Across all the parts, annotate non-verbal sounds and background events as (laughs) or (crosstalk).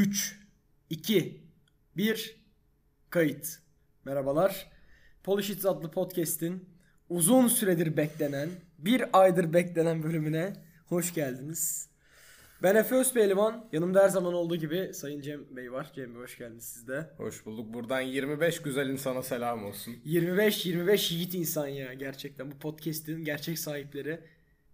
3, 2, 1, kayıt. Merhabalar. Polishits adlı podcast'in uzun süredir beklenen, bir aydır beklenen bölümüne hoş geldiniz. Ben Efe Özpehlivan. Yanımda her zaman olduğu gibi Sayın Cem Bey var. Cem Bey hoş geldiniz siz de. Hoş bulduk. Buradan 25 güzel insana selam olsun. 25-25 yiğit insan ya gerçekten. Bu podcast'in gerçek sahipleri.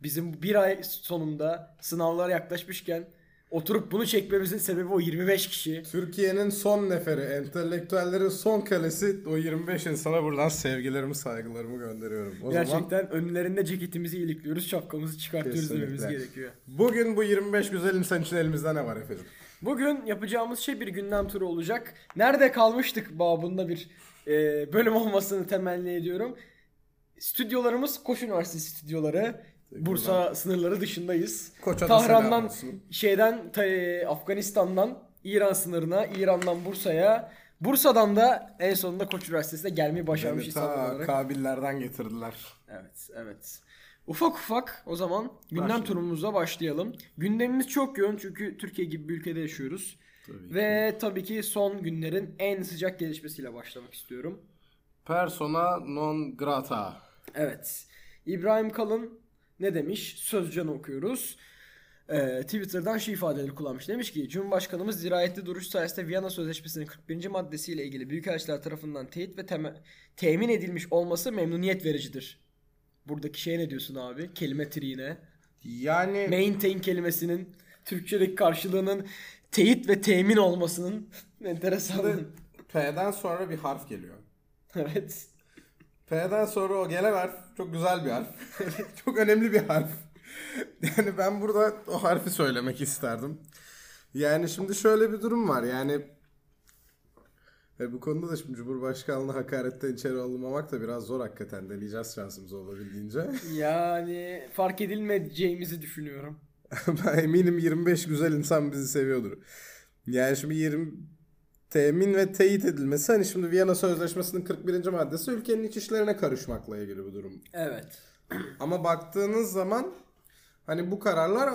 Bizim bir ay sonunda sınavlar yaklaşmışken oturup bunu çekmemizin sebebi o 25 kişi. Türkiye'nin son neferi, entelektüellerin son kalesi o 25 insana buradan sevgilerimi, saygılarımı gönderiyorum. O zaman Gerçekten önlerinde ceketimizi iyilikliyoruz, şapkamızı çıkartıyoruz Kesinlikle. dememiz gerekiyor. bugün bu 25 güzel insan için elimizde ne var efendim? Bugün yapacağımız şey bir gündem turu olacak. Nerede kalmıştık babında bir e, bölüm olmasını temenni ediyorum. Stüdyolarımız Koç Üniversitesi stüdyoları. Bursa sınırları dışındayız. Koç'a da Tahran'dan, şeyden, ta- e, Afganistan'dan, İran sınırına, İran'dan Bursa'ya, Bursa'dan da en sonunda Koç Üniversitesi'ne gelmeyi başarmış Beni insanlar olarak. Kabillerden getirdiler. Evet, evet. Ufak ufak o zaman gündem Başlayalım. turumuza başlayalım. Gündemimiz çok yoğun çünkü Türkiye gibi bir ülkede yaşıyoruz. Tabii Ve tabii ki son günlerin en sıcak gelişmesiyle başlamak istiyorum. Persona non grata. Evet. İbrahim Kalın ne demiş? Sözcan'ı okuyoruz. Ee, Twitter'dan şu ifadeleri kullanmış. Demiş ki Cumhurbaşkanımız dirayetli duruş sayesinde Viyana Sözleşmesi'nin 41. maddesiyle ilgili büyükelçiler tarafından teyit ve teme- temin edilmiş olması memnuniyet vericidir. Buradaki şey ne diyorsun abi? Kelime triğine. Yani Maintain kelimesinin Türkçedeki karşılığının teyit ve temin olmasının (laughs) enteresan. P'den sonra bir harf geliyor. evet. P'den sonra o gelen harf çok güzel bir harf. (laughs) çok önemli bir harf. Yani ben burada o harfi söylemek isterdim. Yani şimdi şöyle bir durum var. Yani e, bu konuda da şimdi Cumhurbaşkanlığı hakaretten içeri alınmamak da biraz zor hakikaten. Deneyeceğiz şansımızı olabildiğince. Yani fark edilmeyeceğimizi düşünüyorum. (laughs) ben eminim 25 güzel insan bizi seviyordur. Yani şimdi 20 temin ve teyit edilmesi hani şimdi Viyana Sözleşmesi'nin 41. maddesi ülkenin iç işlerine karışmakla ilgili bir durum. Evet. (clears throat) Ama baktığınız zaman hani bu kararlar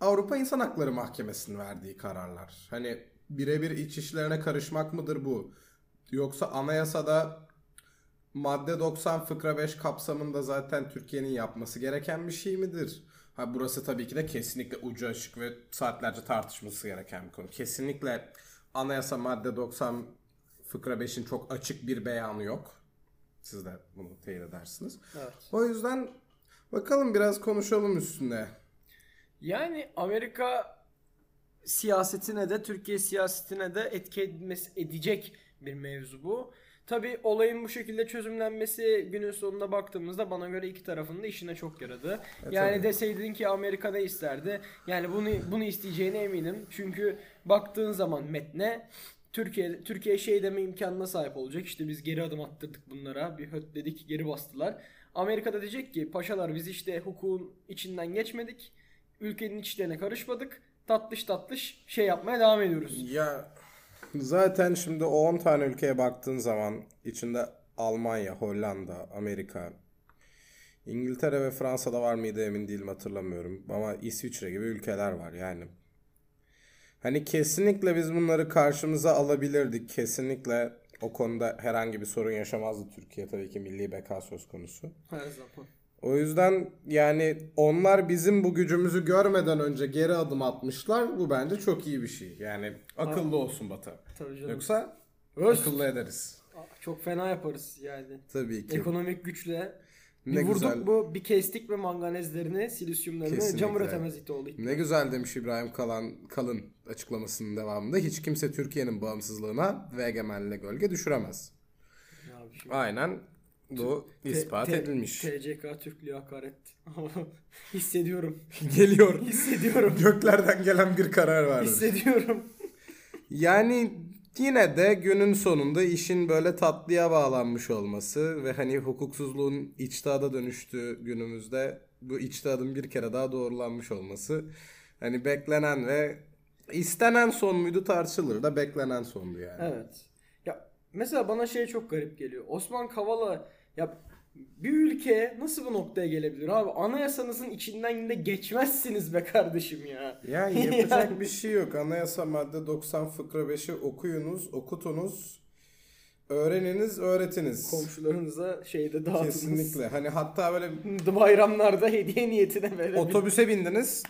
Avrupa İnsan Hakları Mahkemesi'nin verdiği kararlar. Hani birebir iç işlerine karışmak mıdır bu? Yoksa anayasada madde 90 fıkra 5 kapsamında zaten Türkiye'nin yapması gereken bir şey midir? Ha burası tabii ki de kesinlikle ucu açık ve saatlerce tartışması gereken bir konu. Kesinlikle anayasa madde 90 fıkra 5'in çok açık bir beyanı yok. Siz de bunu teyit edersiniz. Evet. O yüzden bakalım biraz konuşalım üstünde. Yani Amerika siyasetine de Türkiye siyasetine de etki etmesi, edecek bir mevzu bu. Tabi olayın bu şekilde çözümlenmesi günün sonunda baktığımızda bana göre iki tarafın da işine çok yaradı. yani tabii. deseydin ki Amerika ne isterdi? Yani bunu bunu isteyeceğine eminim. Çünkü baktığın zaman metne Türkiye Türkiye şey deme imkanına sahip olacak. İşte biz geri adım attırdık bunlara. Bir höt dedik geri bastılar. Amerika'da diyecek ki paşalar biz işte hukukun içinden geçmedik. Ülkenin içlerine karışmadık. Tatlış tatlış şey yapmaya devam ediyoruz. Ya zaten şimdi o 10 tane ülkeye baktığın zaman içinde Almanya, Hollanda, Amerika, İngiltere ve Fransa'da var mıydı emin değilim hatırlamıyorum. Ama İsviçre gibi ülkeler var yani. Hani kesinlikle biz bunları karşımıza alabilirdik. Kesinlikle o konuda herhangi bir sorun yaşamazdı Türkiye. Tabii ki milli beka söz konusu. Her zaman. O yüzden yani onlar bizim bu gücümüzü görmeden önce geri adım atmışlar. Bu bence çok iyi bir şey. Yani akıllı olsun Batı. Tabii canım. Yoksa Öst. akıllı ederiz. Çok fena yaparız yani. Tabii ki. Ekonomik güçle bir Ne vurduk güzel. bu bir kestik ve manganezlerini, silisyumlarını Kesinlikle. cam üretemez iti oldu. Ne güzel demiş İbrahim Kalan Kalın açıklamasının devamında. Hiç kimse Türkiye'nin bağımsızlığına ve egemenliğine gölge düşüremez. Aynen bu ispat T- T- edilmiş. TCK Türklüğü hakaret. (laughs) Hissediyorum. (laughs) Geliyor. Hissediyorum. Göklerden gelen bir karar vardır. Hissediyorum. Yani yine de günün sonunda işin böyle tatlıya bağlanmış olması ve hani hukuksuzluğun içtihada dönüştüğü günümüzde bu içtihadın bir kere daha doğrulanmış olması hani beklenen ve istenen son muydu tartışılır da beklenen sondu yani. Evet. Ya mesela bana şey çok garip geliyor. Osman Kavala ya bir ülke nasıl bu noktaya gelebilir abi? Anayasanızın içinden yine geçmezsiniz be kardeşim ya. Yani yapacak (laughs) bir şey yok. Anayasa madde 90 fıkra 5'i okuyunuz, okutunuz, öğreniniz, öğretiniz. Komşularınıza şeyde dağıtınız. Kesinlikle. Hani hatta böyle (laughs) Bayramlarda hediye niyetine böyle. otobüse bindiniz.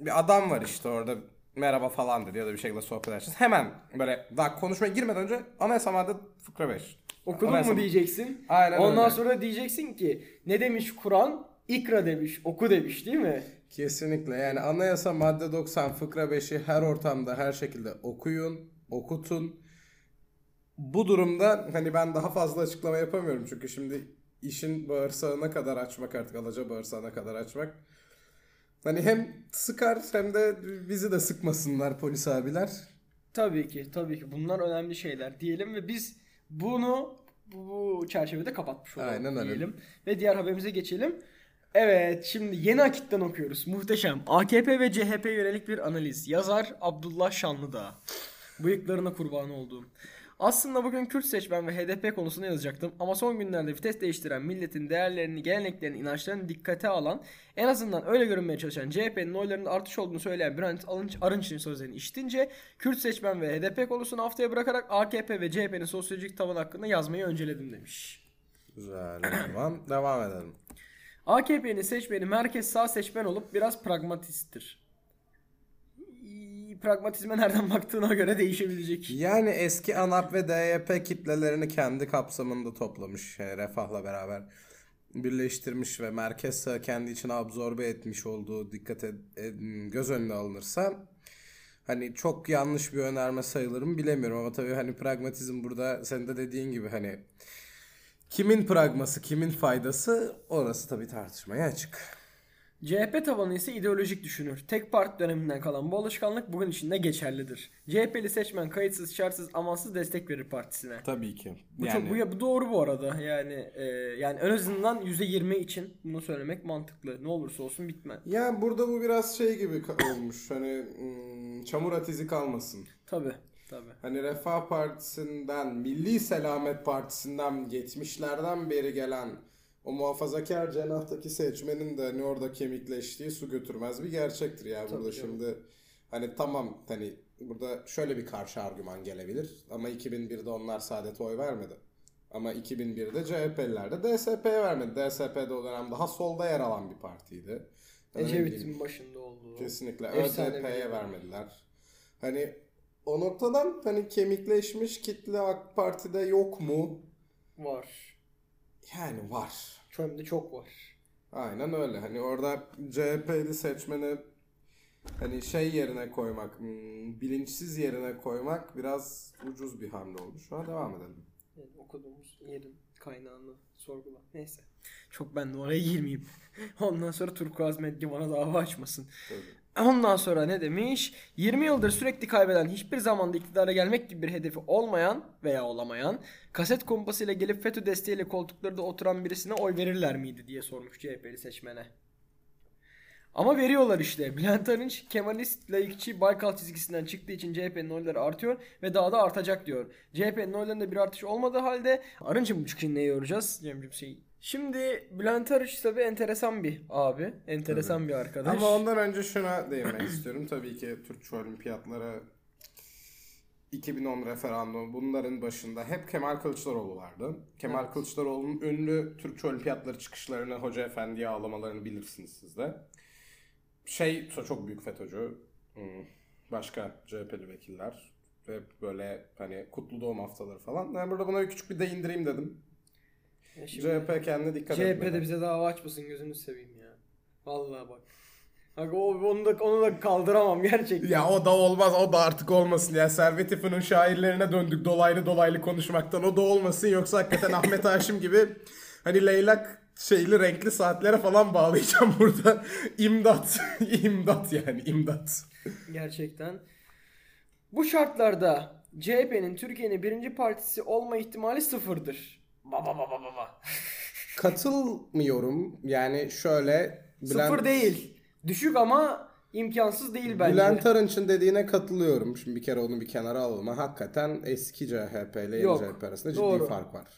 Bir adam var işte orada merhaba falan dedi ya da bir şekilde sohbet edersiniz. Hemen böyle daha konuşmaya girmeden önce anayasa madde fıkra 5. Okudun Anayasa- mu diyeceksin. Aynen Ondan öyle. sonra diyeceksin ki ne demiş Kur'an? İkra demiş, oku demiş değil mi? Kesinlikle yani anayasa madde 90 fıkra 5'i her ortamda her şekilde okuyun, okutun. Bu durumda hani ben daha fazla açıklama yapamıyorum çünkü şimdi işin bağırsağına kadar açmak artık alaca bağırsağına kadar açmak. Hani hem sıkar hem de bizi de sıkmasınlar polis abiler. Tabii ki, tabii ki. Bunlar önemli şeyler diyelim ve biz bunu bu çerçevede kapatmış olalım Aynen öyle. diyelim. Ve diğer haberimize geçelim. Evet, şimdi yeni akitten okuyoruz. Muhteşem. AKP ve CHP yönelik bir analiz. Yazar Abdullah Şanlıdağ. Bıyıklarına kurban olduğum. Aslında bugün Kürt seçmen ve HDP konusunu yazacaktım ama son günlerde vites değiştiren milletin değerlerini, geleneklerini, inançlarını dikkate alan, en azından öyle görünmeye çalışan CHP'nin oylarında artış olduğunu söyleyen Bülent Arınç, Arınç'ın sözlerini işitince Kürt seçmen ve HDP konusunu haftaya bırakarak AKP ve CHP'nin sosyolojik tavan hakkında yazmayı önceledim demiş. Güzel o zaman devam edelim. AKP'nin seçmeni merkez sağ seçmen olup biraz pragmatisttir. Pragmatizme nereden (laughs) baktığına göre değişebilecek. Yani eski ANAP ve DYP kitlelerini kendi kapsamında toplamış. Yani refahla beraber birleştirmiş ve merkez sağ kendi içine absorbe etmiş olduğu dikkat ed- ed- göz önüne alınırsa hani çok yanlış bir önerme sayılır mı bilemiyorum ama tabii hani pragmatizm burada senin de dediğin gibi hani kimin pragması kimin faydası orası tabii tartışmaya açık. CHP tabanı ise ideolojik düşünür. Tek parti döneminden kalan bu alışkanlık bugün için de geçerlidir. CHP'li seçmen kayıtsız, şartsız, amansız destek verir partisine. Tabii ki. Bu çok bu, ya- bu doğru bu arada. Yani e, yani en azından %20 için bunu söylemek mantıklı. Ne olursa olsun bitme. Ya burada bu biraz şey gibi (coughs) olmuş. Hani çamur at izi kalmasın. Tabi tabi. Hani Refah Partisi'nden, Milli Selamet Partisi'nden, geçmişlerden beri gelen o muhafazakar cenahtaki seçmenin de hani orada kemikleştiği su götürmez bir gerçektir ya. Burada Tabii canım. şimdi hani tamam hani burada şöyle bir karşı argüman gelebilir ama 2001'de onlar Saadet'e oy vermedi. Ama 2001'de CHP'liler de DSP'ye vermedi. DSP de o dönem daha solda yer alan bir partiydi. Ecevit'in başında olduğu. Kesinlikle. ÖDP'ye vermediler. Hani o noktadan hani kemikleşmiş kitle AK Parti'de yok mu? Var. Yani var. Hem de çok var. Aynen öyle. Hani orada CHP'li seçmeni hani şey yerine koymak, hmm, bilinçsiz yerine koymak biraz ucuz bir hamle oldu. Şu an devam edelim. Yani okuduğumuz yerin kaynağını sorgula. Neyse. Çok ben de oraya girmeyeyim. (laughs) Ondan sonra Turkuaz Medya bana dava açmasın. Tabii. Ondan sonra ne demiş? 20 yıldır sürekli kaybeden, hiçbir zamanda iktidara gelmek gibi bir hedefi olmayan veya olamayan, kaset kumpasıyla gelip FETÖ desteğiyle koltuklarda oturan birisine oy verirler miydi diye sormuş CHP'li seçmene. Ama veriyorlar işte. (laughs) Bülent Arınç Kemalist, laikçi, Baykal çizgisinden çıktığı için CHP'nin oyları artıyor ve daha da artacak diyor. CHP'nin oylarında bir artış olmadığı halde Arınç'ın bu çıkışını neye yoracağız? Cemcim şey. Şimdi Bülent Arınç tabii enteresan bir abi. Enteresan bir arkadaş. Ama ondan önce şuna değinmek (clears throat) istiyorum. Tabii ki Türkçe olimpiyatlara 2010 referandumu bunların başında hep Kemal Kılıçdaroğlu vardı. Kemal Evet. Kılıçdaroğlu'nun ünlü Türkçe olimpiyatları çıkışlarını Hoca Efendi'ye ağlamalarını bilirsiniz siz de. Şey çok büyük FETÖ'cü. Hmm, Başka CHP'li vekiller. Ve böyle hani kutlu doğum haftaları falan. Ben burada buna bir küçük bir değindireyim dedim. Ya şimdi- CHP kendine dikkat CHP etmeli. de bize dava açmasın gözünü seveyim ya. Vallahi bak. Bak o, onu da onu da kaldıramam gerçekten. Ya o da olmaz o da artık olmasın ya. Servet İfı'nın şairlerine döndük dolaylı dolaylı konuşmaktan. O da olmasın yoksa hakikaten Ahmet Haşim gibi hani leylak şeyli renkli saatlere falan bağlayacağım burada. (laughs) İmdat. İmdat yani imdat. Gerçekten. Bu şartlarda CHP'nin Türkiye'nin birinci partisi olma ihtimali sıfırdır. Baba baba baba. Katılmıyorum. Yani şöyle Sıfır değil. Düşük ama imkansız değil bence. Bülent Arınç'ın dediğine katılıyorum. Şimdi bir kere onu bir kenara alalım. Hakikaten eski CHP ile yeni Yok, CHP arasında doğru. ciddi fark var.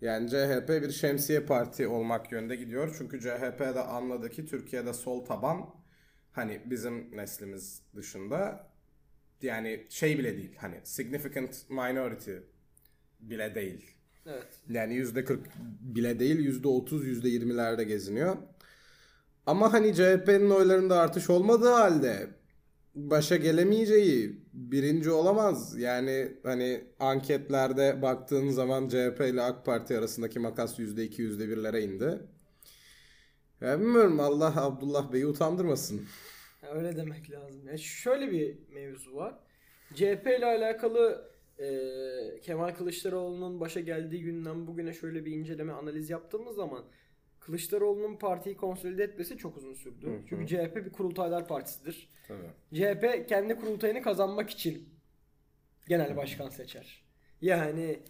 Yani CHP bir şemsiye parti olmak yönde gidiyor. Çünkü CHP de anladı ki Türkiye'de sol taban hani bizim neslimiz dışında yani şey bile değil. Hani significant minority bile değil. Evet. Yani %40 bile değil %30 %20'lerde geziniyor. Ama hani CHP'nin oylarında artış olmadığı halde başa gelemeyeceği birinci olamaz. Yani hani anketlerde baktığın zaman CHP ile AK Parti arasındaki makas %2 %1'lere indi. Ya bilmiyorum Allah Abdullah Bey'i utandırmasın. Öyle demek lazım. Ya şöyle bir mevzu var. CHP ile alakalı e, Kemal Kılıçdaroğlu'nun başa geldiği günden bugüne şöyle bir inceleme analiz yaptığımız zaman Kılıçdaroğlu'nun partiyi konsolide etmesi çok uzun sürdü. Hı hı. Çünkü CHP bir kurultaylar partisidir. Tabii. CHP kendi kurultayını kazanmak için genel başkan seçer. Yani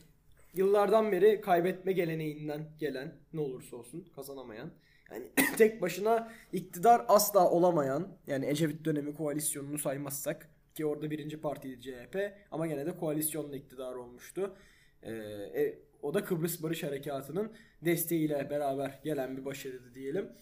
yıllardan beri kaybetme geleneğinden gelen ne olursa olsun kazanamayan yani (clears throat) tek başına iktidar asla olamayan yani Ecevit dönemi koalisyonunu saymazsak ki orada birinci partiydi CHP ama gene de koalisyonla iktidar olmuştu. Ee, e, o da Kıbrıs Barış Harekatı'nın desteğiyle beraber gelen bir başarıydı diyelim.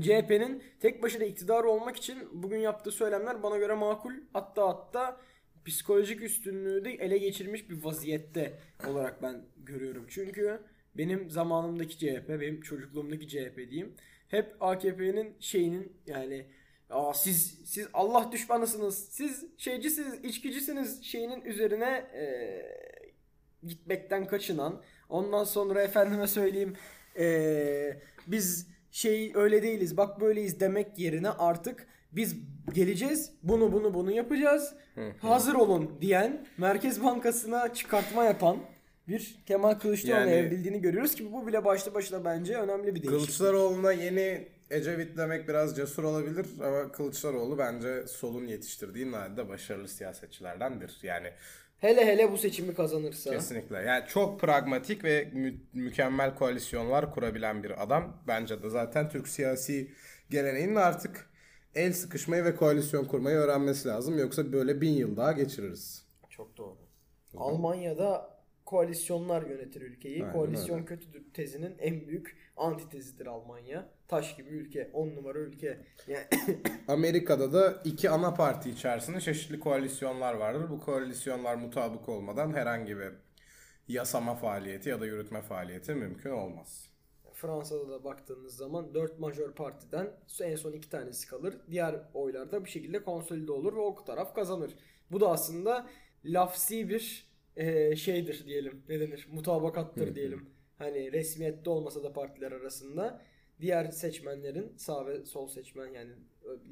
CHP'nin tek başına iktidar olmak için bugün yaptığı söylemler bana göre makul. Hatta hatta psikolojik üstünlüğü de ele geçirmiş bir vaziyette olarak ben görüyorum. Çünkü benim zamanımdaki CHP, benim çocukluğumdaki CHP diyeyim. Hep AKP'nin şeyinin yani Aa, siz siz Allah düşmanısınız. Siz şeycisiniz, içkicisiniz şeyinin üzerine eee, gitmekten kaçınan. Ondan sonra efendime söyleyeyim eee, biz şey öyle değiliz bak böyleyiz demek yerine artık biz geleceğiz bunu bunu bunu yapacağız hazır olun diyen Merkez Bankası'na çıkartma yapan bir Kemal Kılıçdaroğlu'na Yani- evrildiğini görüyoruz ki bu bile başlı başına bence önemli bir değişiklik. Kılıçdaroğlu'na yeni Ecevit demek biraz cesur olabilir ama Kılıçdaroğlu bence solun yetiştirdiği nadide başarılı siyasetçilerdendir. Yani Hele hele bu seçimi kazanırsa. kesinlikle. Yani çok pragmatik ve mü- mükemmel koalisyonlar kurabilen bir adam. Bence de zaten Türk siyasi geleneğinin artık el sıkışmayı ve koalisyon kurmayı öğrenmesi lazım. Yoksa böyle bin yıl daha geçiririz. Çok doğru. Almanya'da koalisyonlar yönetir ülkeyi. Aynen Koalisyon öyle. kötüdür tezinin en büyük antitezidir Almanya. Taş gibi ülke, on numara ülke. Yani (coughs) Amerika'da da iki ana parti içerisinde çeşitli koalisyonlar vardır. Bu koalisyonlar mutabık olmadan herhangi bir yasama faaliyeti ya da yürütme faaliyeti mümkün olmaz. Fransa'da da baktığınız zaman 4 majör partiden en son iki tanesi kalır. Diğer oylar da bir şekilde konsolide olur ve o taraf kazanır. Bu da aslında lafsi bir e, şeydir diyelim. Ne denir? Mutabakattır diyelim. Hani resmiyette olmasa da partiler arasında diğer seçmenlerin sağ ve sol seçmen yani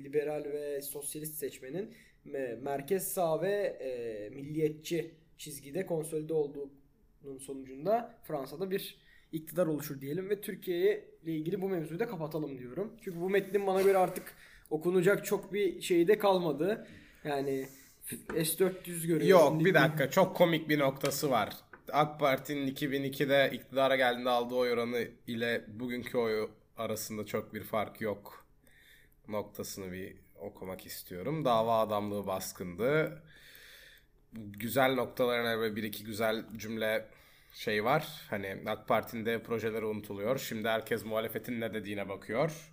liberal ve sosyalist seçmenin me- merkez sağ ve e, milliyetçi çizgide konsolide olduğunun sonucunda Fransa'da bir iktidar oluşur diyelim ve Türkiye ile ilgili bu mevzuyu da kapatalım diyorum. Çünkü bu metnin bana göre artık okunacak çok bir şey de kalmadı. Yani S400 görüyorum. Yok bir dakika çok komik bir noktası var. AK Parti'nin 2002'de iktidara geldiğinde aldığı oy oranı ile bugünkü oy arasında çok bir fark yok noktasını bir okumak istiyorum. Dava adamlığı baskındı. Güzel noktalarına ve bir iki güzel cümle şey var. Hani AK Parti'nin projeleri unutuluyor. Şimdi herkes muhalefetin ne dediğine bakıyor.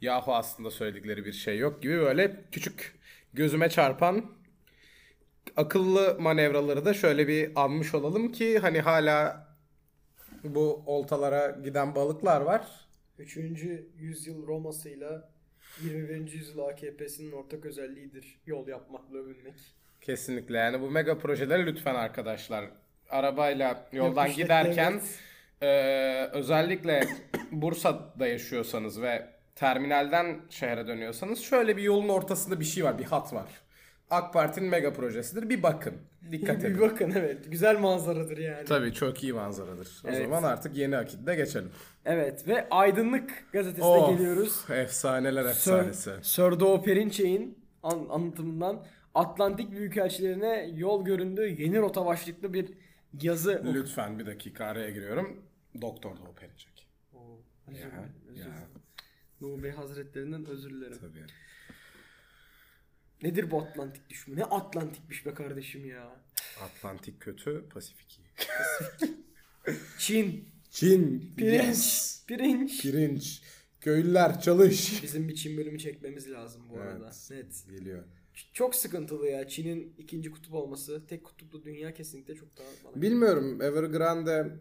Yahu aslında söyledikleri bir şey yok gibi böyle küçük gözüme çarpan akıllı manevraları da şöyle bir anmış olalım ki hani hala bu oltalara giden balıklar var. 3. yüzyıl Roma'sıyla 21. yüzyıl AKP'sinin ortak özelliğidir. Yol yapmakla övünmek. Kesinlikle yani bu mega projeleri lütfen arkadaşlar arabayla yoldan Yokuş giderken eee, özellikle Bursa'da yaşıyorsanız ve terminalden şehre dönüyorsanız şöyle bir yolun ortasında bir şey var, bir hat var. AK Parti'nin mega projesidir. Bir bakın. Dikkat (laughs) bir edin. bakın evet. Güzel manzaradır yani. Tabii çok iyi manzaradır. O Evet. zaman artık yeni akitte geçelim. Evet ve Aydınlık gazetesine Of, geliyoruz. Efsaneler Sir, efsanesi. Sir Doğu Perinçek'in an- anlatımından Atlantik Büyükelçilerine yol göründüğü yeni rota başlıklı bir yazı. Lütfen bir dakika araya giriyorum. Doktor Doğu Perinçek. Oo, özür dilerim, özür dilerim. Doğu Bey Hazretlerinden özür dilerim. Tabii. Nedir bu Atlantik düşümü? Ne Atlantikmiş be kardeşim ya. Atlantik kötü, Pasifik iyi. Çin. Çin. Pirinç. Yes. Pirinç. Pirinç. Köylüler çalış. Bizim bir Çin bölümü çekmemiz lazım bu arada. Evet. Net. Geliyor. Çok sıkıntılı ya. Çin'in ikinci kutup olması. Tek kutuplu dünya kesinlikle çok daha bana Bilmiyorum Evergrande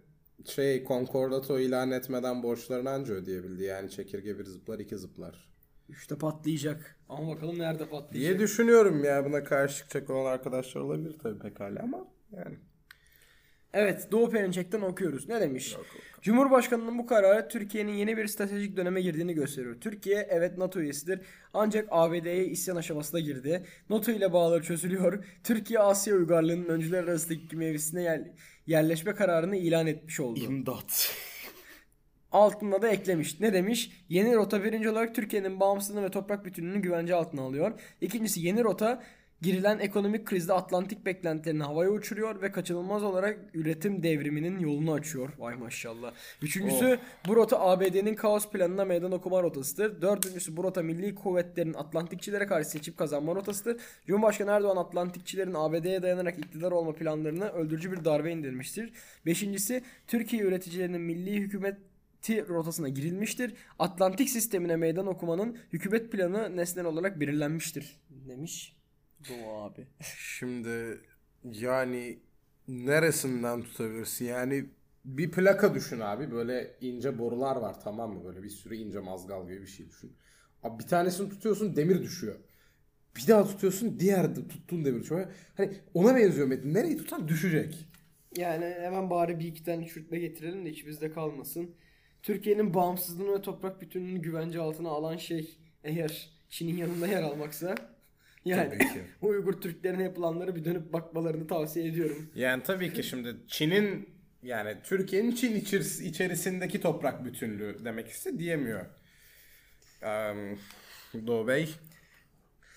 şey Concordato ilan etmeden borçlarını anca ödeyebildi. Yani çekirge bir zıplar iki zıplar. Üçte patlayacak. Ama bakalım nerede patlayacak. Diye düşünüyorum ya buna karşı çıkacak olan arkadaşlar olabilir tabii pekala ama yani. Evet Doğu Perinçek'ten okuyoruz. Ne demiş? Cumhurbaşkanının bu kararı Türkiye'nin yeni bir stratejik döneme girdiğini gösteriyor. Türkiye evet NATO üyesidir ancak ABD'ye isyan aşamasına girdi. NATO ile bağları çözülüyor. Türkiye Asya uygarlığının öncüler arasındaki mevzisine yer- yerleşme kararını ilan etmiş oldu. İmdat. Altında da eklemiş. Ne demiş? Yeni rota birinci olarak Türkiye'nin bağımsızlığını ve toprak bütünlüğünü güvence altına alıyor. İkincisi yeni rota girilen ekonomik krizde Atlantik beklentilerini havaya uçuruyor ve kaçınılmaz olarak üretim devriminin yolunu açıyor. Vay maşallah. Üçüncüsü bu rota ABD'nin kaos planına meydan okuma rotasıdır. Dördüncüsü bu rota milli kuvvetlerin Atlantikçilere karşı seçip kazanma rotasıdır. Cumhurbaşkanı Erdoğan Atlantikçilerin ABD'ye dayanarak iktidar olma planlarını öldürücü bir darbe indirmiştir. Beşincisi Türkiye üreticilerinin milli hükümet rotasına girilmiştir. Atlantik sistemine meydan okumanın hükümet planı nesnel olarak belirlenmiştir demiş. Doğu abi. Şimdi yani neresinden tutabilirsin? Yani bir plaka düşün abi. Böyle ince borular var tamam mı? Böyle bir sürü ince mazgal gibi bir şey düşün. Abi bir tanesini tutuyorsun demir düşüyor. Bir daha tutuyorsun diğer de tuttuğun demir düşüyor. Hani ona benziyor Metin. Nereyi tutan düşecek. Yani hemen bari bir iki tane çürütme getirelim de içimizde kalmasın. Türkiye'nin bağımsızlığını ve toprak bütünlüğünü güvence altına alan şey eğer Çin'in yanında yer almaksa yani ki. (laughs) Uygur Türklerine yapılanları bir dönüp bakmalarını tavsiye ediyorum. Yani tabii ki şimdi Çin'in yani Türkiye'nin Çin içeris- içerisindeki toprak bütünlüğü demek ise diyemiyor. Eee, Doğu Bey.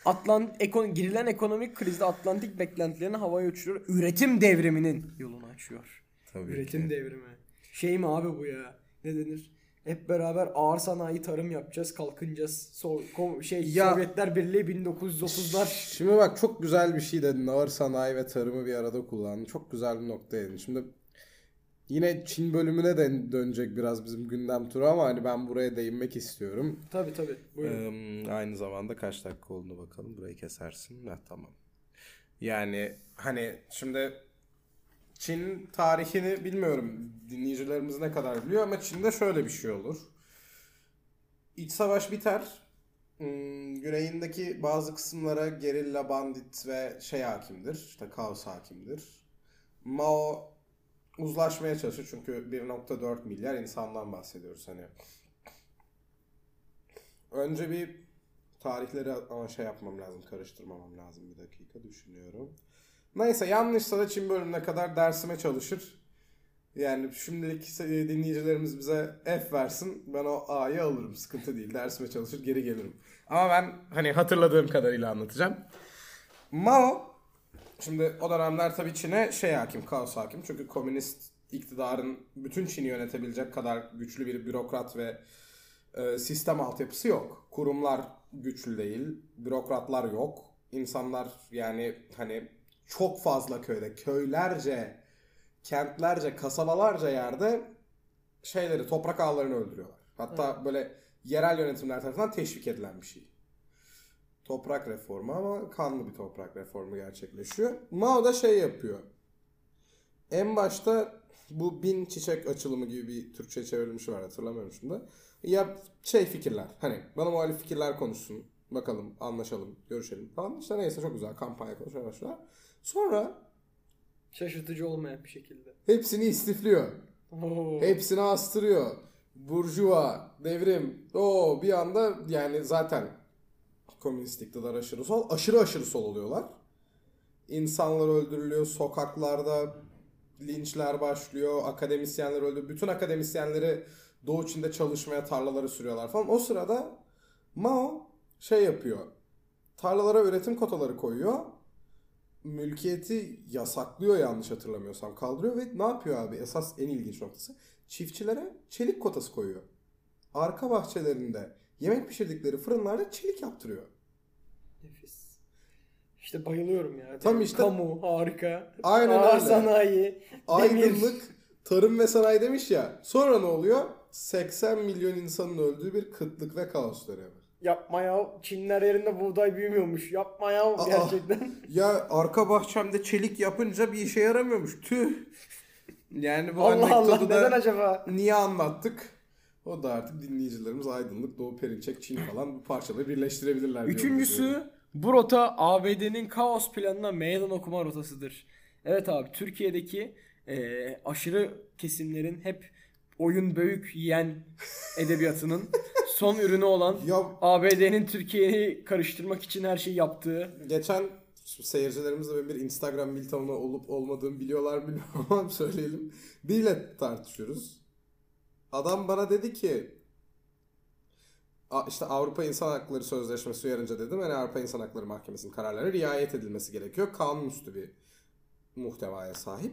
Atlant ekon girilen ekonomik krizde Atlantik beklentilerini havaya uçuruyor. Üretim devriminin yolunu açıyor. Tabii Üretim devrimi. Şey mi abi bu ya? Ne denir? Hep beraber ağır sanayi tarım yapacağız, kalkınacağız. So kom- şey Ya- Sovyetler Birliği 1930'lar. Şimdi bak çok güzel bir şey dedin. Ağır sanayi ve tarımı bir arada kullandın. Çok güzel bir nokta dedin. Şimdi yine Çin bölümüne de dönecek biraz bizim gündem turu ama hani ben buraya değinmek istiyorum. Tabi tabi. Buyurun. Ee, aynı zamanda kaç dakika olduğunu bakalım. Burayı kesersin. Ha, tamam. Yani hani şimdi Çin tarihini bilmiyorum dinleyicilerimiz ne kadar biliyor ama Çin'de şöyle bir şey olur. İç savaş biter. Hmm, güneyindeki bazı kısımlara gerilla, bandit ve şey hakimdir. İşte kaos hakimdir. Mao uzlaşmaya çalışır çünkü 1.4 milyar insandan bahsediyoruz hani. Önce bir tarihleri şey yapmam lazım, karıştırmamam lazım bir dakika düşünüyorum. Neyse yanlışsa da Çin bölümüne kadar dersime çalışır. Yani şimdilik e, dinleyicilerimiz bize F versin. Ben o A'yı alırım. Sıkıntı değil. Dersime çalışır geri gelirim. Ama ben hani hatırladığım kadarıyla anlatacağım. Mao şimdi o dönemler tabii Çin'e şey hakim, kaos hakim. Çünkü komünist iktidarın bütün Çin'i yönetebilecek kadar güçlü bir bürokrat ve e, sistem altyapısı yok. Kurumlar güçlü değil, bürokratlar yok. İnsanlar yani hani çok fazla köyde, köylerce, kentlerce, kasabalarca yerde şeyleri, toprak ağlarını öldürüyorlar. Hatta böyle yerel yönetimler tarafından teşvik edilen bir şey. Toprak reformu ama kanlı bir toprak reformu gerçekleşiyor. Mao da şey yapıyor. En başta bu bin çiçek açılımı gibi bir Türkçe çevrilmişi var hatırlamıyorum şimdi. Ya şey fikirler hani bana muhalif fikirler konuşsun. Bakalım anlaşalım görüşelim falan. İşte neyse çok güzel kampanya konuşmaya başlar. Sonra Şaşırtıcı olmayan bir şekilde. hepsini istifliyor. Oo. Hepsini astırıyor. Burjuva, devrim. O bir anda yani zaten komünist iktidar aşırı sol. Aşırı aşırı sol oluyorlar. İnsanlar öldürülüyor. Sokaklarda linçler başlıyor. Akademisyenler öldürüyor. Bütün akademisyenleri Doğu Çin'de çalışmaya tarlaları sürüyorlar falan. O sırada Mao şey yapıyor. Tarlalara üretim kotaları koyuyor. Mülkiyeti yasaklıyor yanlış hatırlamıyorsam. Kaldırıyor ve ne yapıyor abi? Esas en ilginç noktası. Çiftçilere çelik kotası koyuyor. Arka bahçelerinde yemek pişirdikleri fırınlarda çelik yaptırıyor. Nefis. İşte bayılıyorum ya. Tam işte- Kamu harika. Aynen Ağır öyle. sanayi. Demir. Aydınlık tarım ve sanayi demiş ya. Sonra ne oluyor? 80 milyon insanın öldüğü bir kıtlık ve kaos dönemi. Yapma ya. Çinler yerinde buğday büyümüyormuş. Yapma ya Aa. gerçekten. (laughs) Ya arka bahçemde çelik yapınca bir işe yaramıyormuş. Tüh. Yani bu Allah Allah anekdotu da neden acaba? niye anlattık? O da artık dinleyicilerimiz Aydınlık, Doğu Perinçek, Çin falan bu parçaları birleştirebilirler. Üçüncüsü bu rota ABD'nin kaos planına meydan okuma rotasıdır. Evet abi Türkiye'deki eee, aşırı kesimlerin hep oyun böğük yiyen edebiyatının (laughs) son ürünü olan Ya ABD'nin Türkiye'yi karıştırmak için her şeyi yaptığı geçen seyircilerimiz de benim bir Instagram militanı olup olmadığımı biliyorlar bilmiyorum ama (laughs) söyleyelim. Biriyle tartışıyoruz. Adam bana dedi ki "A- işte Avrupa İnsan Hakları Sözleşmesi uyarınca dedim hani Avrupa İnsan Hakları Mahkemesi'nin kararlarına riayet edilmesi gerekiyor. Kanunüstü bir muhtevaya sahip.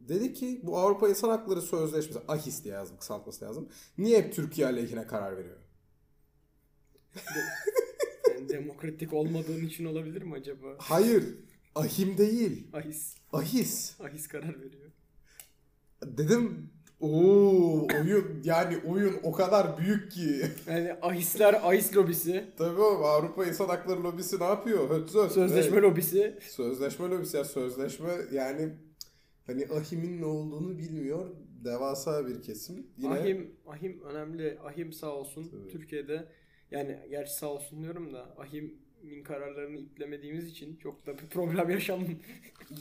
Dedi ki bu Avrupa İnsan Hakları Sözleşmesi AHİS diye yazdım kısaltması lazım. Niye hep Türkiye aleyhine karar veriyor? yani demokratik olmadığın için olabilir mi acaba? Hayır. Ahim değil. Ahis. Ahis. Ahis karar veriyor. Dedim ooo oyun yani oyun o kadar büyük ki. Yani ahisler ahis lobisi, Tabii oğlum Avrupa İnsan Hakları Lobisi ne yapıyor? Hötzöz. sözleşme Evet. lobisi. Sözleşme lobisi ya sözleşme yani hani Ahim'in ne olduğunu bilmiyor. Devasa bir kesim. Yine Ahim, Ahim önemli. Ahim sağ olsun Tabii. Türkiye'de yani gerçi sağ olsun diyorum da Ahim'in kararlarını iplemediğimiz için çok da bir problem yaşamadım.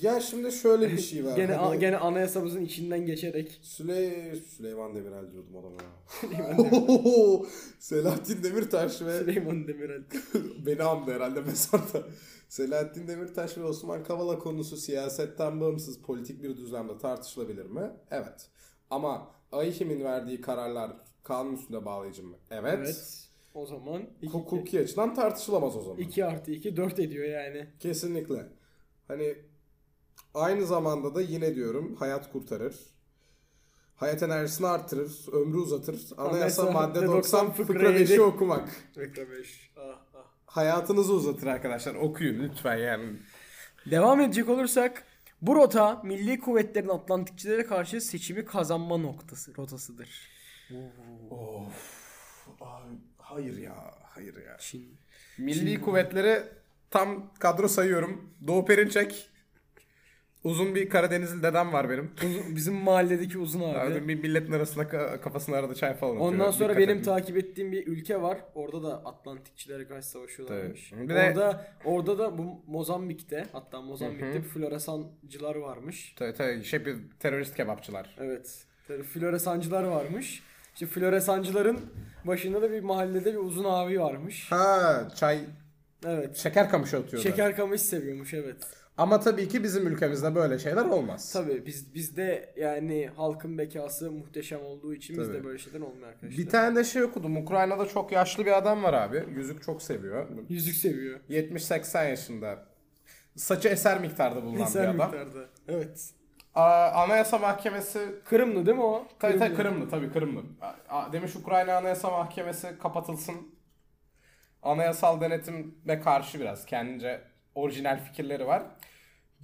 ya şimdi şöyle bir şey var. gene Hani gene anayasamızın içinden geçerek Süley Süleyman Demirel diyordum adama ya. Süleyman Demirel, Selahattin Demirtaş ve Süleyman Demirel. (laughs) Beni andı herhalde mezarda. Selahattin Demirtaş ve Osman Kavala konusu siyasetten bağımsız politik bir düzlemde tartışılabilir mi? Evet. Ama AİHM'in verdiği kararlar kanun üstünde bağlayıcı mı? Evet. Evet. O zaman Hukuki açıdan tartışılamaz o zaman. 2 artı 2 4 ediyor yani. Kesinlikle. Hani aynı zamanda da yine diyorum hayat kurtarır. Hayat enerjisini artırır, ömrü uzatır. Anayasa Anayasa madde 90 90 fıkra fıkra 5'i yedi. okumak. Reklam 5. Hayatınızı uzatır arkadaşlar. Okuyun lütfen yani. Devam edecek olursak bu rota milli kuvvetlerin Atlantikçilere karşı seçimi kazanma noktası rotasıdır. Of. Ay, hayır ya. Hayır ya. Çin. Milli kuvvetleri tam kadro sayıyorum. Doğu Perinçek. Uzun bir Karadenizli dedem var benim. Uzun- bizim mahalledeki uzun abi. Abi. Bir milletin arasında ka- kafasına arada çay falan atıyor. Ondan sonra Dikkat benim edin. takip ettiğim bir ülke var. Orada da Atlantikçilere karşı savaşıyorlarmış. Tabii. Bir de- Orada orada da bu Mozambik'te hatta Mozambik'te Hı hı. bir floresancılar varmış. Tabii tabii şey bir terörist kebapçılar. Evet. Tabii floresancılar varmış. İşte floresancıların başında da bir mahallede bir uzun abi varmış. Ha çay Evet. şeker kamışı atıyordu. Şeker kamış seviyormuş evet. Ama tabii ki bizim ülkemizde böyle şeyler olmaz. Tabii biz bizde yani halkın bekası muhteşem olduğu için bizde böyle şeyler olmuyor arkadaşlar. Bir tane de şey okudum. Ukrayna'da çok yaşlı bir adam var abi. Yüzük çok seviyor. yüzük seviyor. 70-80 yaşında. Saçı eser miktarda bulunan Eser bir adam. miktarda. Evet. Aa, Anayasa Mahkemesi Kırımlı değil mi o? Tabii tabii Kırımlı. Tabii Kırımlı. Demiş Ukrayna Anayasa Mahkemesi kapatılsın. Anayasal denetime karşı biraz kendince orijinal fikirleri var.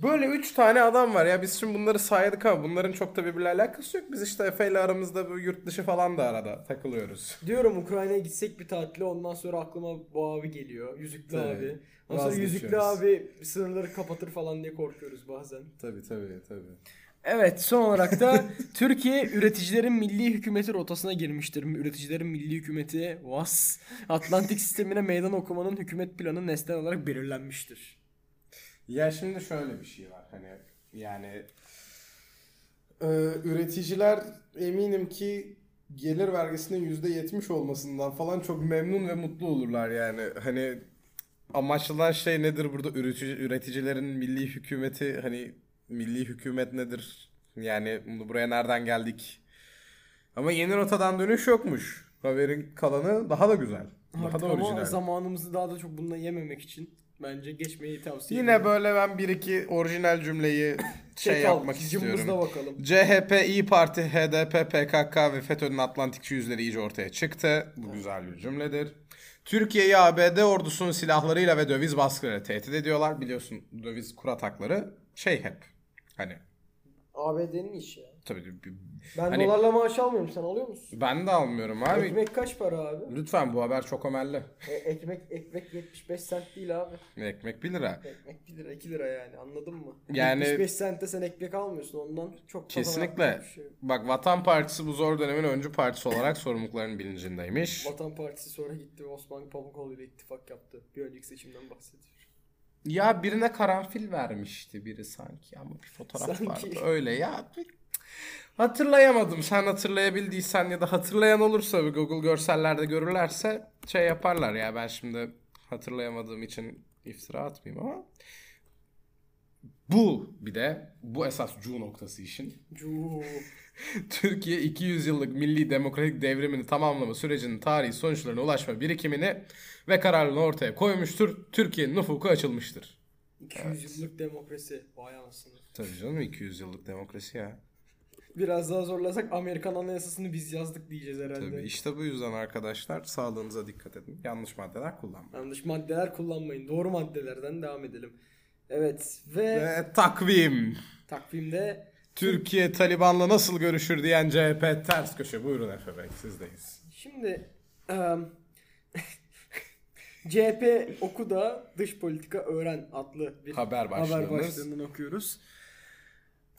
Böyle üç tane adam var ya biz şimdi bunları saydık ama bunların çok da birbiriyle alakası yok. Biz işte Efe ile aramızda bu yurt dışı falan da arada takılıyoruz. Diyorum Ukrayna'ya gitsek bir tatile ondan sonra aklıma bu abi geliyor. Yüzüklü Tabii. abi. Ondan sonra yüzüklü abi sınırları kapatır falan diye korkuyoruz bazen. Tabii tabii tabii. Evet son olarak da (laughs) Türkiye üreticilerin milli hükümeti rotasına girmiştir. Üreticilerin milli hükümeti VAS Atlantik sistemine meydan okumanın hükümet planı nesnel olarak belirlenmiştir. Ya şimdi şöyle bir şey var hani yani e, üreticiler eminim ki gelir vergisinin %70 olmasından falan çok memnun ve mutlu olurlar yani. Hani amaçlanan şey nedir burada üretici, üreticilerin milli hükümeti hani milli hükümet nedir? Yani buraya nereden geldik? Ama yeni rotadan dönüş yokmuş. Haberin kalanı daha da güzel. Daha Artık da ama orijinal. zamanımızı daha da çok bununla yememek için bence geçmeyi tavsiye Yine böyle ben bir iki orijinal cümleyi (laughs) şey Çek al, yapmak cımbızla istiyorum. bakalım. CHP, İyi Parti, HDP, PKK ve FETÖ'nün Atlantikçi yüzleri iyice ortaya çıktı. Bu güzel bir cümledir. Türkiye'yi ABD ordusunun silahlarıyla ve döviz baskılarıyla tehdit ediyorlar. Biliyorsun döviz kur atakları şey hep hani ABD'nin işi ya. tabii Ben Hani- dolarla maaş almıyorum. Sen alıyor musun? ben de almıyorum abi. Ekmek kaç para abi? Lütfen bu haber çok ömelli. E, ekmek ekmek 75 sent değil abi. Ekmek 1 lira. Ekmek 1 lira 2 lira yani anladın mı? Yani- 75 sente sen ekmek almıyorsun ondan çok Kesinlikle. şey. Bak Vatan Partisi bu zor dönemin öncü partisi olarak sorumluluklarının bilincindeymiş. Vatan Partisi sonra gitti Osman Pamukoğlu ile ittifak yaptı. Bir önceki seçimden bahsediyor. Ya birine karanfil vermişti biri sanki ama bir fotoğraf Sanki. vardı. Öyle ya. Hatırlayamadım. Sen hatırlayabildiysen ya da hatırlayan olursa bir Google görsellerde görürlerse şey yaparlar ya ben şimdi hatırlayamadığım için iftira atmayayım ama bu bir de bu esas cu noktası işin. Cuu. (laughs) Türkiye 200 yıllık milli demokratik devrimini tamamlama sürecinin tarihi sonuçlarına ulaşma birikimini ve kararlılığını ortaya koymuştur. Türkiye'nin ufku açılmıştır. 200 yıllık demokrasi. Vay anasını. Tabii canım 200 yıllık demokrasi ya. Biraz daha zorlasak Amerikan Anayasasını biz yazdık diyeceğiz herhalde. Tabii işte bu yüzden arkadaşlar sağlığınıza dikkat edin. Yanlış maddeler kullanmayın. Yanlış maddeler kullanmayın. Doğru maddelerden devam edelim. Evet ve Ve takvim. takvimde Türkiye Taliban'la nasıl görüşür diyen CHP ters köşe. Buyurun Efe Bey sizdeyiz. şimdi em, (laughs) CHP Oku'da Dış Politika Öğren adlı bir Haber haber başlığımız. başlığından okuyoruz.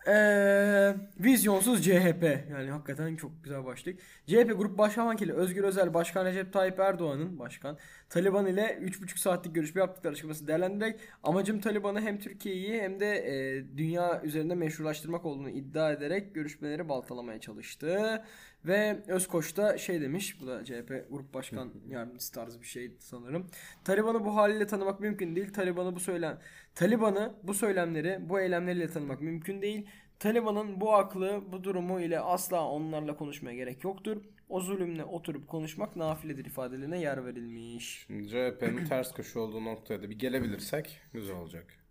Ee, vizyonsuz CHP yani hakikaten çok güzel başlık. CHP Grup Başkan Vekili Özgür Özel Başkan Recep Tayyip Erdoğan'ın başkan Taliban ile 3,5 saatlik görüşme yaptıkları açıklaması değerlendirerek amacım Taliban'ı hem Türkiye'yi hem de e, dünya üzerinde meşrulaştırmak olduğunu iddia ederek görüşmeleri baltalamaya çalıştı. Ve Özkoç da şey demiş bu da CHP Grup Başkan Yardımcısı tarzı bir şey sanırım. Taliban'ı bu haliyle tanımak mümkün değil. Taliban'ı bu söylem Taliban'ı bu söylemleri, bu eylemleriyle tanımak mümkün değil. Taliban'ın bu aklı, bu durumu ile asla onlarla konuşmaya gerek yoktur. O zulümle oturup konuşmak nafiledir ifadelerine yer verilmiş. CHP'nin ters köşe olduğu noktaya da bir gelebilirsek güzel olacak.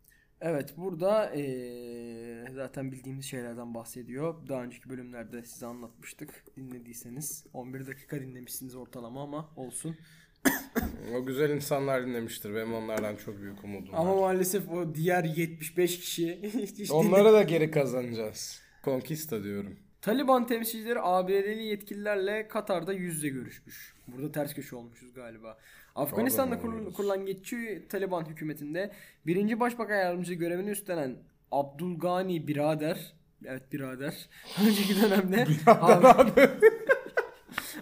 Evet burada eee, zaten bildiğimiz şeylerden bahsediyor. Daha önceki bölümlerde size anlatmıştık. Dinlediyseniz 11 dakika dinlemişsiniz ortalama ama olsun. O güzel insanlar dinlemiştir. Benim onlardan çok büyük umudum Ama var. maalesef o diğer 75 kişi (laughs) hiç Onları da geri kazanacağız. Konkista diyorum. Taliban temsilcileri ABD'li yetkililerle Katar'da yüz yüze görüşmüş. Burada ters köşe olmuşuz galiba. Afganistan'da kur- kurulan geçici Taliban hükümetinde birinci başbakan yardımcısı görevini üstlenen Abdülgani Birader Evet birader. (laughs) Önceki dönemde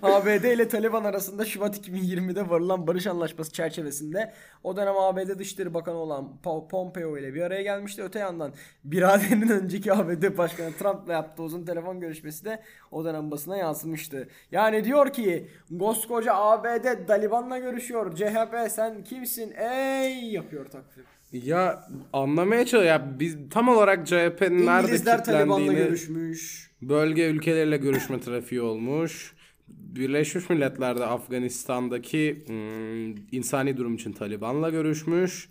ABD ile Taliban arasında Şubat 2020'de varılan barış anlaşması çerçevesinde o dönem ABD Dışişleri Bakanı olan Pompeo ile bir araya gelmişti. Öte yandan biraderinin önceki ABD Başkanı Trump'la yaptığı uzun telefon görüşmesi de o dönem basına yansımıştı. Yani diyor ki koskoca ABD Taliban'la görüşüyor. CHP sen kimsin ey yapıyor takvim. Ya anlamaya çalışıyorum. Ya biz tam olarak CHP'nin nerede İngilizler Taliban'la görüşmüş. bölge ülkeleriyle görüşme (laughs) trafiği olmuş. Birleşmiş Milletler'de Afganistan'daki hmm, insani durum için Taliban'la görüşmüş.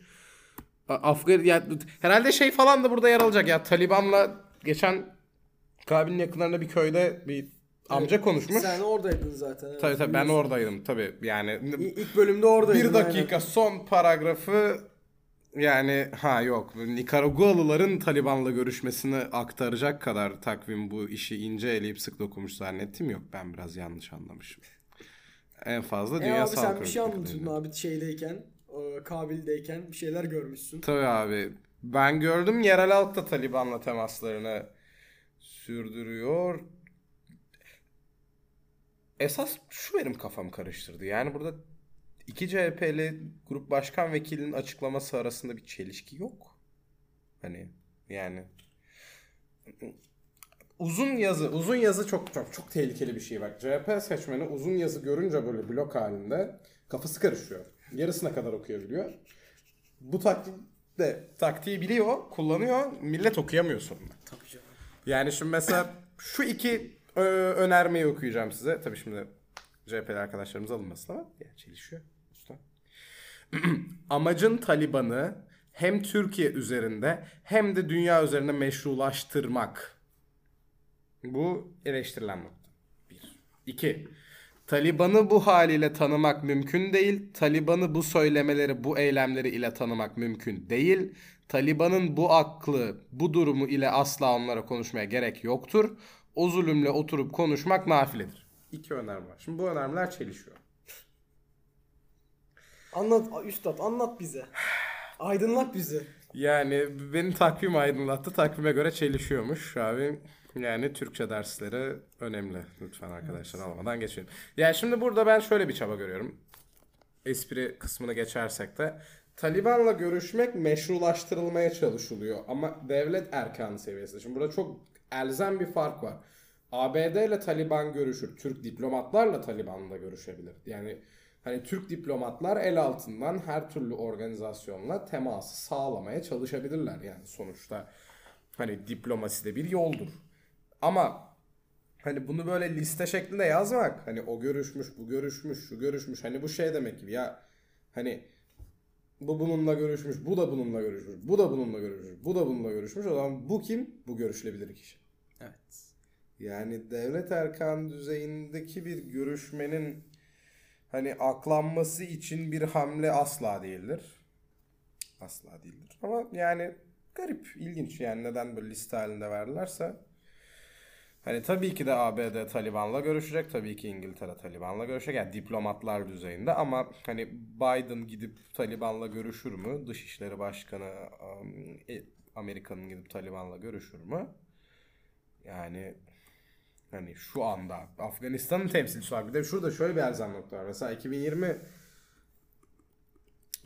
Afgan ya herhalde şey falan da burada yer alacak ya Taliban'la geçen Kabil'in yakınlarında bir köyde bir amca konuşmuş. Sen oradaydın zaten. evet. Tabii tabii ben oradaydım tabii yani İlk bölümde oradaydın. bir dakika son paragrafı yani ha yok Nikaragualıların Taliban'la görüşmesini aktaracak kadar takvim bu işi ince eleyip sık dokumuş zannettim yok ben biraz yanlış anlamışım. En fazla E Dünya abi Sağlık sen bir şey anlatıyordun abi şeydeyken, Kabil'deyken bir şeyler görmüşsün. Tabii abi. Ben gördüm yerel halk da Taliban'la temaslarını sürdürüyor. Esas şu benim kafam karıştırdı. Yani burada iki CHP'li grup başkan vekilinin açıklaması arasında bir çelişki yok. Hani yani uzun yazı, uzun yazı çok çok çok tehlikeli bir şey bak. CHP seçmeni uzun yazı görünce böyle blok halinde kafası karışıyor. Yarısına kadar okuyabiliyor. Bu taktik de taktiği biliyor, kullanıyor. Millet okuyamıyor sonunda. Tabii canım. Yani şimdi mesela şu iki ö, önermeyi okuyacağım size. Tabii şimdi CHP'li arkadaşlarımız alınmasın ama ya çelişiyor. (clears throat) Amacın Taliban'ı hem Türkiye üzerinde hem de dünya üzerinde meşrulaştırmak. Bu eleştirilen nokta. Bir. İki. Taliban'ı bu haliyle tanımak mümkün değil. Taliban'ı bu söylemeleri, bu eylemleri ile tanımak mümkün değil. Taliban'ın bu aklı, bu durumu ile asla onlara konuşmaya gerek yoktur. o zulümle oturup konuşmak nafiledir. İki önerme var. Şimdi bu önermeler çelişiyor. Anlat üstad anlat bize. Aydınlat bizi. Yani benim takvim aydınlattı. Takvime göre çelişiyormuş abi. Yani Türkçe dersleri önemli. Lütfen arkadaşlar almadan geçelim. Yani şimdi burada ben şöyle bir çaba görüyorum. Espri kısmını geçersek de. Taliban'la görüşmek meşrulaştırılmaya çalışılıyor. Ama devlet erkanı seviyesinde. Şimdi burada çok elzem bir fark var. ABD ile Taliban görüşür. Türk diplomatlarla Taliban'la görüşebilir. Yani hani Türk diplomatlar el altından her türlü organizasyonla teması sağlamaya çalışabilirler yani sonuçta. Hani diplomasi de bir yoldur. Ama hani bunu böyle liste şeklinde yazmak hani o görüşmüş, bu görüşmüş, şu görüşmüş hani bu şey demek gibi ya hani bu bununla görüşmüş, bu da bununla görüşmüş, bu da bununla görüşmüş, bu da bununla görüşmüş. O zaman bu kim? Bu görüşülebilir kişi. Evet. Yani devlet erkan düzeyindeki bir görüşmenin hani aklanması için bir hamle asla değildir. Asla değildir. Ama yani garip, ilginç yani neden böyle liste halinde verdilerse. Hani tabii ki de ABD Taliban'la görüşecek. Tabii ki İngiltere Taliban'la görüşecek. Yani diplomatlar düzeyinde ama hani Biden gidip Taliban'la görüşür mü? Dışişleri Başkanı um, e, Amerika'nın gidip Taliban'la görüşür mü? Yani hani şu anda Afganistan'ın temsilcisi var. Bir de şurada şöyle bir elzem nokta var. Mesela 2020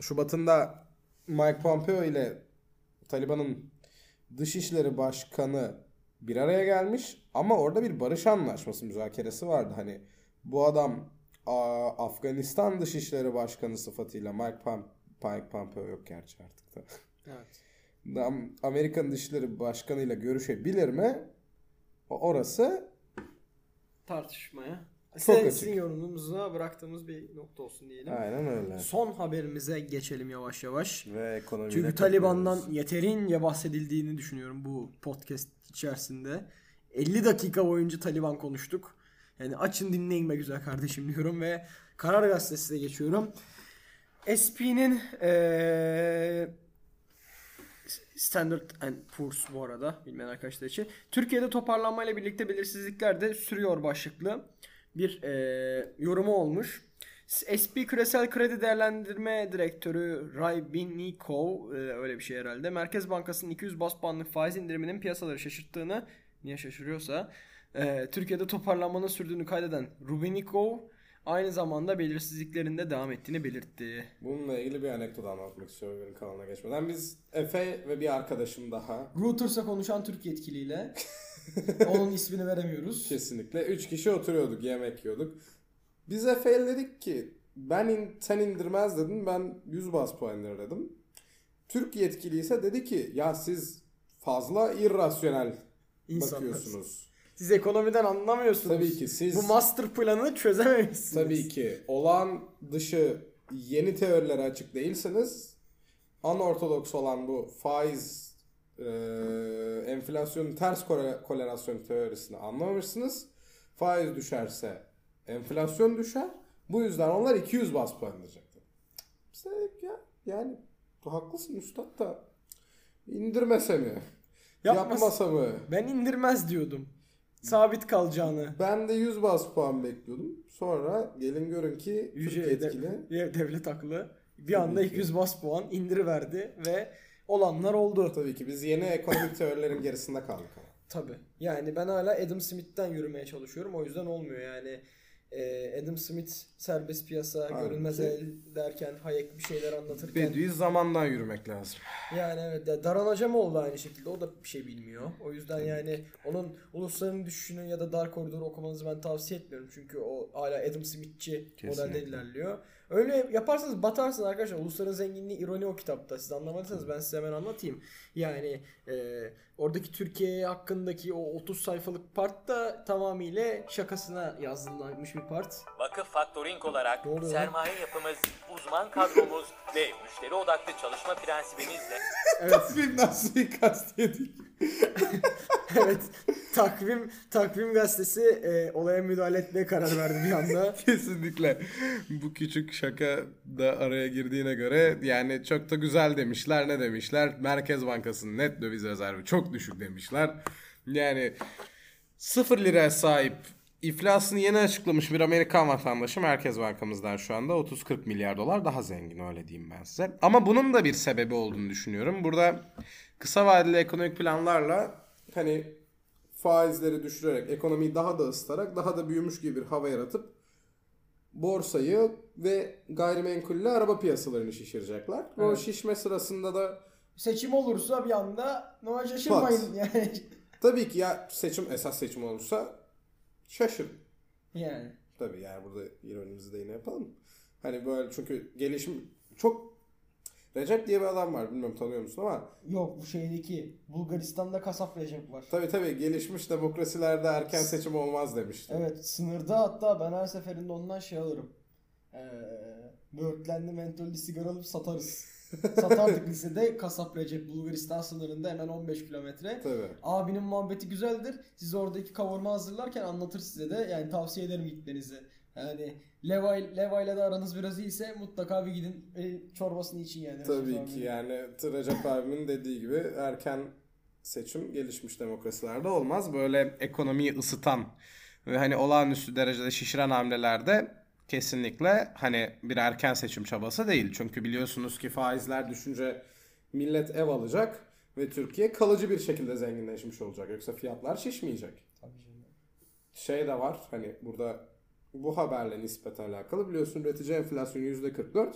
Şubat'ında Mike Pompeo ile Taliban'ın Dışişleri Başkanı bir araya gelmiş ama orada bir barış anlaşması müzakeresi vardı. Hani bu adam Afganistan Dışişleri Başkanı sıfatıyla Mike, Pom Mike Pompeo yok gerçi artık da. Evet. Amerikan Dışişleri Başkanı ile görüşebilir mi? Orası Tartışmaya. Çok Sen, sizin yorumumuza bıraktığımız bir nokta olsun diyelim. aynen öyle. Son haberimize geçelim yavaş yavaş. Ve ekonomiyle Çünkü Taliban'dan yeterince bahsedildiğini düşünüyorum bu podcast içerisinde. 50 dakika boyunca Taliban konuştuk. Yani açın dinleyin be güzel kardeşim diyorum ve Karar Gazetesi'ne geçiyorum. SP'nin eee Standard and Poor's bu arada bilmeyen arkadaşlar için. Türkiye'de toparlanmayla birlikte belirsizlikler de sürüyor başlıklı bir eee, yorumu olmuş. SP Küresel Kredi Değerlendirme Direktörü Ray Binnikov eee, öyle bir şey herhalde. Merkez Bankası'nın 200 bas puanlık faiz indiriminin piyasaları şaşırttığını niye şaşırıyorsa eee, Türkiye'de toparlanmanın sürdüğünü kaydeden Rubinikov aynı zamanda belirsizliklerin de devam ettiğini belirtti. Bununla ilgili bir anekdot anlatmak istiyorum benim kanalına geçmeden. Biz Efe ve bir arkadaşım daha Reuters'a konuşan Türk yetkiliyle (laughs) onun ismini veremiyoruz. kesinlikle 3 kişi oturuyorduk yemek yiyorduk. Biz Efe'ye dedik ki ben in, sen indirmez dedin ben 100 bas puan indir dedim. Türk yetkili ise dedi ki ya siz fazla irrasyonel İnsanlar. bakıyorsunuz. Siz ekonomiden anlamıyorsunuz. Tabii ki siz Bu master planı çözememişsiniz. tabii ki olağan dışı yeni teorilere açık değilseniz anortodoks olan bu faiz e, enflasyonun ters kore- korelasyon teorisini anlamamışsınız. Faiz düşerse enflasyon düşer. Bu yüzden onlar 200 bas puan indirecekti. Dedik ya yani haklısın üstad da indirmese mi? Yapmasa- Yapmasa mı? Ben indirmez diyordum. Sabit kalacağını. Ben de 100 bas puan bekliyordum. Sonra gelin görün ki Yüce Türk yetkili. de- devlet haklı. Bir anda ki. 200 bas puan indiriverdi ve olanlar oldu. Tabii ki biz yeni ekonomik teorilerin gerisinde kaldık. Tabii. Yani ben hala Adam Smith'ten yürümeye çalışıyorum. O yüzden olmuyor yani. Ee, Adam Smith serbest piyasa, Halbuki- görünmez el derken Hayek bir şeyler anlatırken Bedüğü zamandan yürümek lazım. Yani evet Daran Hocam oldu aynı şekilde o da bir şey bilmiyor. O yüzden yani onun ulusların düşüşünü ya da dar koridoru okumanızı ben tavsiye etmiyorum. Çünkü o hala Adam Smith'ci modelde ilerliyor. Öyle yaparsanız batarsınız arkadaşlar. Ulusların zenginliği ironi o kitapta. Siz anlamadıysanız ben size hemen anlatayım. Yani e, oradaki Türkiye hakkındaki o 30 sayfalık part da tamamıyla şakasına yazılmış bir part. Vakıf Faktoring olarak sermaye yapımız, uzman kadromuz ve müşteri odaklı çalışma prensibimizle Takvimden suikast yedik. (laughs) evet. Takvim takvim gazetesi e, olaya müdahale etmeye karar verdi bir anda. (laughs) Kesinlikle. Bu küçük şaka da araya girdiğine göre yani çok da güzel demişler. Ne demişler? Merkez Bankası'nın net döviz rezervi çok düşük demişler. Yani 0 liraya sahip iflasını yeni açıklamış bir Amerikan vatandaşı Merkez Bankamızdan şu anda 30-40 milyar dolar daha zengin öyle diyeyim ben size. Ama bunun da bir sebebi olduğunu düşünüyorum. Burada kısa vadeli ekonomik planlarla hani faizleri düşürerek ekonomiyi daha da ısıtarak daha da büyümüş gibi bir hava yaratıp borsayı ve gayrimenkulle araba piyasalarını şişirecekler. Ve O Evet. şişme sırasında da Seçim olursa bir anda Noel şaşırmayın yani. tabii ki ya seçim esas seçim olursa şaşırın. yani. Tabii yani burada ironimizi de yine yapalım. Hani böyle çünkü gelişim çok Recep diye bir adam var bilmiyorum tanıyor musun ama Yok bu şeydeki Bulgaristan'da kasap Recep var. tabii tabii gelişmiş demokrasilerde erken seçim olmaz demişti. Evet sınırda hatta ben her seferinde ondan şey alırım. Ee, böğürtlenli mentollü sigara alıp satarız. Satardık lisede kasap Recep Bulgaristan sınırında hemen 15 kilometre. Tabii. Abinin muhabbeti güzeldir. Siz oradaki kavurma hazırlarken anlatır size de. Yani tavsiye ederim gitmenizi. Yani Levi, Levi'yle de aranız biraz iyiyse mutlaka bir gidin e, çorbasını için yani. Tabii Recep ki abinin. yani Recep abimin dediği gibi erken seçim gelişmiş demokrasilerde olmaz. Böyle ekonomiyi ısıtan ve hani olağanüstü derecede şişiren hamlelerde kesinlikle hani bir erken seçim çabası değil. Çünkü biliyorsunuz ki faizler düşünce millet ev alacak ve Türkiye kalıcı bir şekilde zenginleşmiş olacak. Yoksa fiyatlar şişmeyecek. Tabii canım. Şey de var hani burada bu haberle nispeten alakalı biliyorsun üretici enflasyonu %44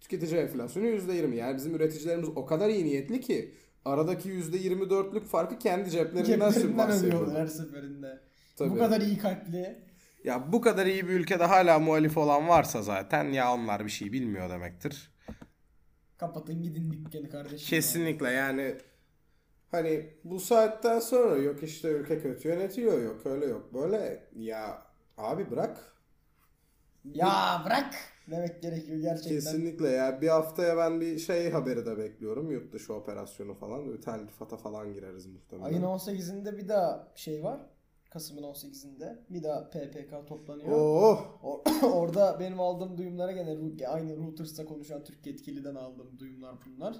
tüketici enflasyonu %20 yani bizim üreticilerimiz o kadar iyi niyetli ki aradaki %24'lük farkı kendi ceplerinden Ceplerinden ödüyorlar her seferinde. Tabii. Bu kadar iyi kalpli. Ya bu kadar iyi bir ülkede hala muhalif olan varsa zaten ya onlar bir şey bilmiyor demektir. Kapatın gidin dükkanı kardeşim. Kesinlikle yani hani bu saatten sonra yok işte ülke kötü yönetiyor yok öyle yok böyle ya abi bırak Ya bırak demek gerekiyor gerçekten. Kesinlikle ya. Bir haftaya ben bir şey haberi de bekliyorum. Yurt dışı operasyonu falan. Böyle telgrifata falan gireriz muhtemelen. Ayın 18'inde bir daha şey var. Kasım'ın 18'inde bir daha PPK toplanıyor. Oh! Or- (coughs) Orada benim aldığım duyumlara gene aynı Reuters'ta konuşan Türk yetkiliden aldığım duyumlar bunlar.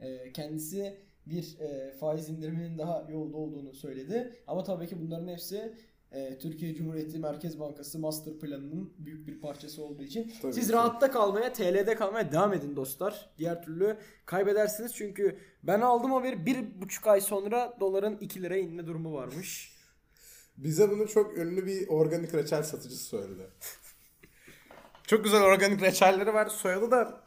Ee, kendisi bir e, faiz indiriminin daha yolda olduğunu söyledi. Ama tabii ki bunların hepsi e, Türkiye Cumhuriyeti Merkez Bankası master planının büyük bir parçası olduğu için Tabii siz ki. rahatta kalmaya, TL'de kalmaya devam edin dostlar. Diğer türlü kaybedersiniz çünkü ben aldım haberi bir buçuk ay sonra doların 2 liraya inme durumu varmış. Bize bunu çok ünlü bir organik reçel satıcısı söyledi. çok güzel organik reçelleri var. Soyadı da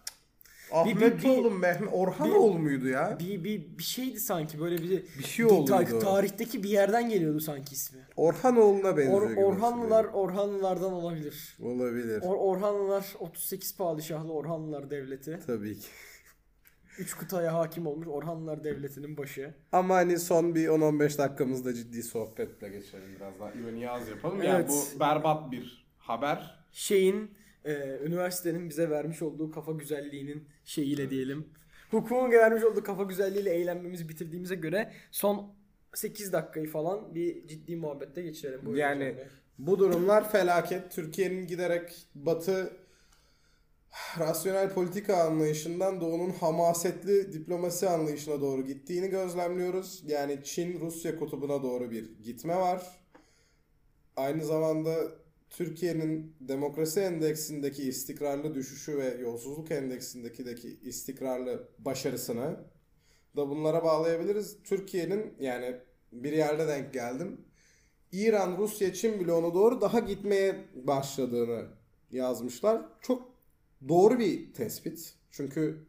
Ahmetoğlu Mehmet Orhanoğlu muydu ya? Bir, bir, bir şeydi sanki böyle bir, Bir şey ta- oluyordu. tarihteki bir yerden geliyordu sanki ismi. Orhanoğlu'na benziyor. Or, Orhanlılar. Orhanlılardan olabilir. Olabilir. Or, Orhanlılar 38 padişahlı Orhanlılar devleti. Tabii ki. 3 kıtaya hakim olmuş Orhanlılar devletinin başı. Ama hani son bir 10-15 dakikamızda ciddi sohbetle geçelim biraz daha. İroni az yapalım. Yani Evet. bu berbat bir haber. Şeyin e, üniversitenin bize vermiş olduğu kafa güzelliğinin şeyiyle diyelim. Hukukun vermiş olduğu kafa güzelliğiyle eğlenmemizi bitirdiğimize göre son 8 dakikayı falan bir ciddi muhabbette geçirelim. Buyurun Yani bu durumlar felaket. Türkiye'nin giderek batı rasyonel politika anlayışından doğunun hamasetli diplomasi anlayışına doğru gittiğini gözlemliyoruz. Yani Çin-Rusya kutubuna doğru bir gitme var. Aynı zamanda Türkiye'nin demokrasi endeksindeki istikrarlı düşüşü ve yolsuzluk endeksindeki istikrarlı başarısını da bunlara bağlayabiliriz. Türkiye'nin yani bir yerde denk geldim. İran, Rusya, Çin bloğuna doğru daha gitmeye başladığını yazmışlar. Çok doğru bir tespit. Çünkü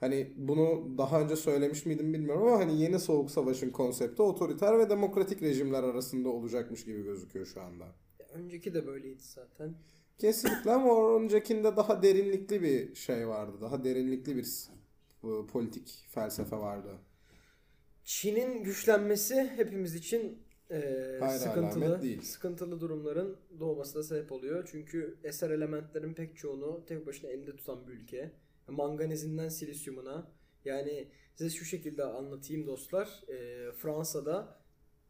hani bunu daha önce söylemiş miydim bilmiyorum ama hani yeni soğuk savaşın konsepti otoriter ve demokratik rejimler arasında olacakmış gibi gözüküyor şu anda. Önceki de böyleydi zaten. Kesinlikle ama öncekinde daha derinlikli bir şey vardı. Daha derinlikli bir politik felsefe vardı. Çin'in güçlenmesi hepimiz için e, Hayır, sıkıntılı değil. sıkıntılı durumların doğmasına sebep oluyor. Çünkü eser elementlerin pek çoğunu tek başına elinde tutan bir ülke. Manganizinden silisyumuna. Yani size şu şekilde anlatayım dostlar. E, Fransa'da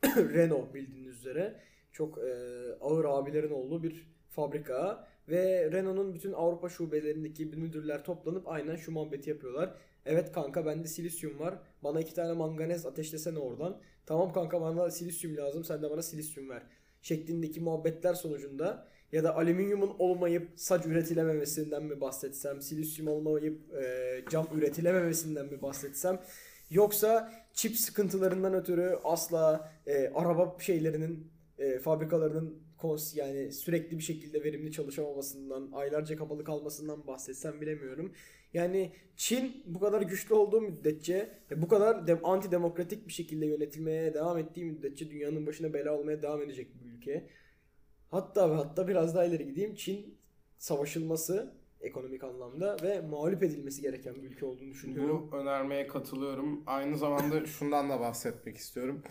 (coughs) Renault bildiğiniz üzere çok e, ağır abilerin olduğu bir fabrika Ve Renault'un bütün Avrupa şubelerindeki müdürler toplanıp aynen şu muhabbeti yapıyorlar. Evet kanka bende silisyum var. Bana iki tane manganez ateşlesene oradan. Tamam kanka bana silisyum lazım. Sen de bana silisyum ver. Şeklindeki muhabbetler sonucunda ya da alüminyumun olmayıp saç üretilememesinden mi bahsetsem, silisyum olmayıp e, cam üretilememesinden mi bahsetsem yoksa çip sıkıntılarından ötürü asla e, araba şeylerinin e, fabrikalarının kons yani sürekli bir şekilde verimli çalışamamasından, aylarca kapalı kalmasından bahsetsem bilemiyorum. Yani Çin bu kadar güçlü olduğu müddetçe bu kadar de, antidemokratik bir şekilde yönetilmeye devam ettiği müddetçe dünyanın başına bela olmaya devam edecek bir ülke. Hatta ve hatta biraz daha ileri gideyim. Çin savaşılması ekonomik anlamda ve mağlup edilmesi gereken bir ülke olduğunu düşünüyorum. Bu önermeye katılıyorum. Aynı zamanda (laughs) şundan da bahsetmek istiyorum.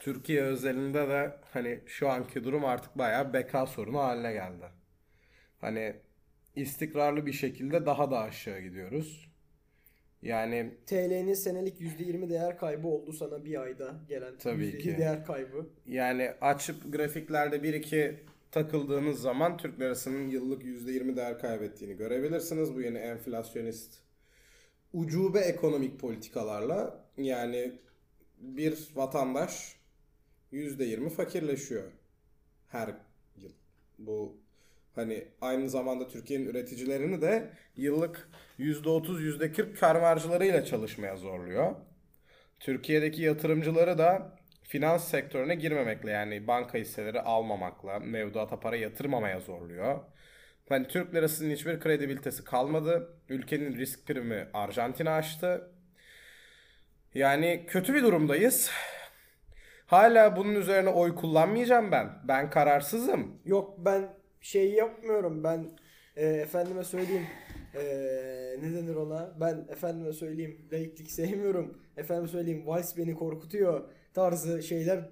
Türkiye özelinde de hani şu anki durum artık bayağı beka sorunu haline geldi. Hani istikrarlı bir şekilde daha da aşağı gidiyoruz. Yani TL'nin senelik %20 değer kaybı oldu sana bir ayda gelen Tabii yüzdeli ki. değer kaybı. yani açıp grafiklerde bir iki takıldığınız zaman Türk lirasının yıllık %20 değer kaybettiğini görebilirsiniz. Bu yeni enflasyonist ucube ekonomik politikalarla yani bir vatandaş %20 fakirleşiyor her yıl. Bu hani aynı zamanda Türkiye'nin üreticilerini de yıllık %30 %40 kar marjlarıyla çalışmaya zorluyor. Türkiye'deki yatırımcıları da finans sektörüne girmemekle yani banka hisseleri almamakla, mevduata para yatırmamaya zorluyor. Hani Türk lirasının hiçbir kredibilitesi kalmadı. Ülkenin risk primi Arjantin'e aştı. Yani kötü bir durumdayız. Hala bunun üzerine oy kullanmayacağım ben. Ben kararsızım. Yok ben şey yapmıyorum ben e, efendime söyleyeyim e, ne denir ona ben efendime söyleyeyim laiklik sevmiyorum efendime söyleyeyim Vice beni korkutuyor tarzı şeyler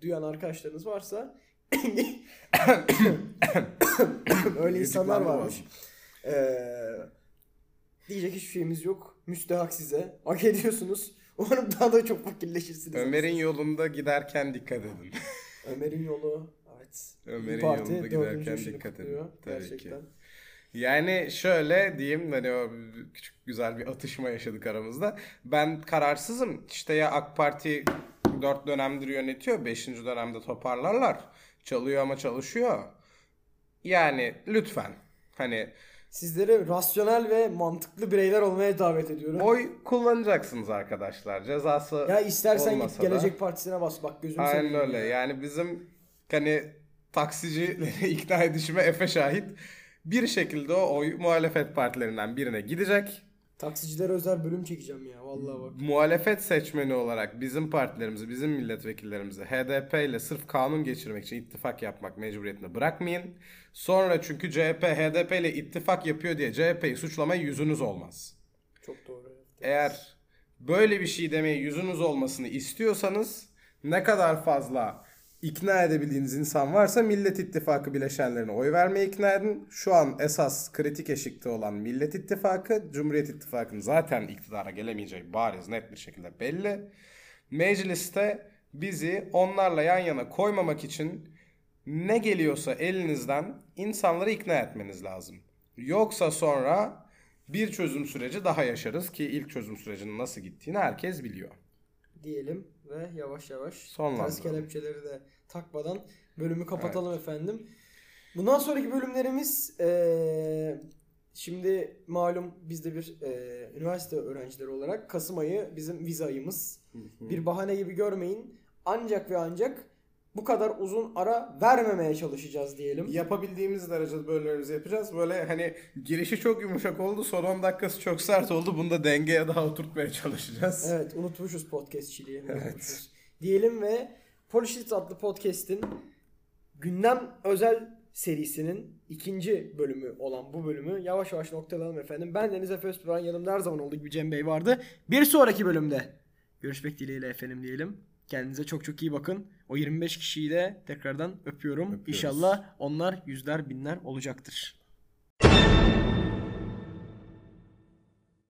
duyan arkadaşlarınız varsa (coughs) öyle insanlar varmış. E, diyecek hiçbir şeyimiz yok. Müstehak size. Hak ediyorsunuz. Umarım daha da çok fakirleşirsiniz. Ömer'in yolunda giderken dikkat edin. Ömer'in yolu evet. Ömer'in Parti yolunda giderken dikkat edin. Tabii ki. Gerçekten. Yani şöyle diyeyim hani o küçük güzel bir atışma yaşadık aramızda. Ben kararsızım. İşte ya AK Parti 4 dönemdir yönetiyor. 5. dönemde toparlarlar. Çalıyor ama çalışıyor. Yani lütfen hani Sizleri rasyonel ve mantıklı bireyler olmaya davet ediyorum. oy kullanacaksınız arkadaşlar. Cezası ya istersen git olmasa da. Gelecek Partisi'ne bas bak gözüm Aynen öyle. ya. Yani bizim hani taksicileri (laughs) ikna edişime Efe şahit. Bir şekilde o oy muhalefet partilerinden birine gidecek. Taksicilere özel bölüm çekeceğim ya vallahi bak. muhalefet seçmeni olarak bizim partilerimizi, bizim milletvekillerimizi HDP ile sırf kanun geçirmek için ittifak yapmak mecburiyetinde bırakmayın. Sonra çünkü CHP HDP ile ittifak yapıyor diye CHP'yi suçlamaya yüzünüz olmaz. Çok doğru. evet. Eğer böyle bir şey demeye yüzünüz olmasını istiyorsanız ne kadar fazla ikna edebildiğiniz insan varsa Millet İttifakı bileşenlerine oy vermeye ikna edin. Şu an esas kritik eşikte olan Millet İttifakı, Cumhuriyet İttifakı'nın zaten iktidara gelemeyeceği bariz net bir şekilde belli. Mecliste bizi onlarla yan yana koymamak için ne geliyorsa elinizden insanları ikna etmeniz lazım. Yoksa sonra bir çözüm süreci daha yaşarız ki ilk çözüm sürecinin nasıl gittiğini herkes biliyor. Diyelim ve yavaş yavaş Sonlandıralım. ters kelepçeleri de takmadan bölümü kapatalım efendim. Bundan sonraki bölümlerimiz eee, şimdi malum biz de bir eee, üniversite öğrencileri olarak Kasım ayı bizim vize ayımız. Bir bahane gibi görmeyin. Ancak ve ancak bu kadar uzun ara vermemeye çalışacağız diyelim. Yapabildiğimiz derecede bölümlerimizi yapacağız. Böyle hani girişi çok yumuşak oldu, son 10 dakikası çok sert oldu. Bunu da dengeye daha oturtmaya çalışacağız. Evet unutmuşuz podcastçiliği. unutmuşuz. Diyelim ve Polishit adlı podcast'in gündem özel serisinin ikinci bölümü olan bu bölümü yavaş yavaş noktalayalım efendim. Ben Deniz Efe Öztürk'ün yanımda her zaman olduğu gibi Cem Bey vardı. Bir sonraki bölümde görüşmek dileğiyle efendim diyelim. Kendinize çok çok iyi bakın. O 25 kişiyi de tekrardan öpüyorum. Öpüyoruz. İnşallah onlar yüzler binler olacaktır.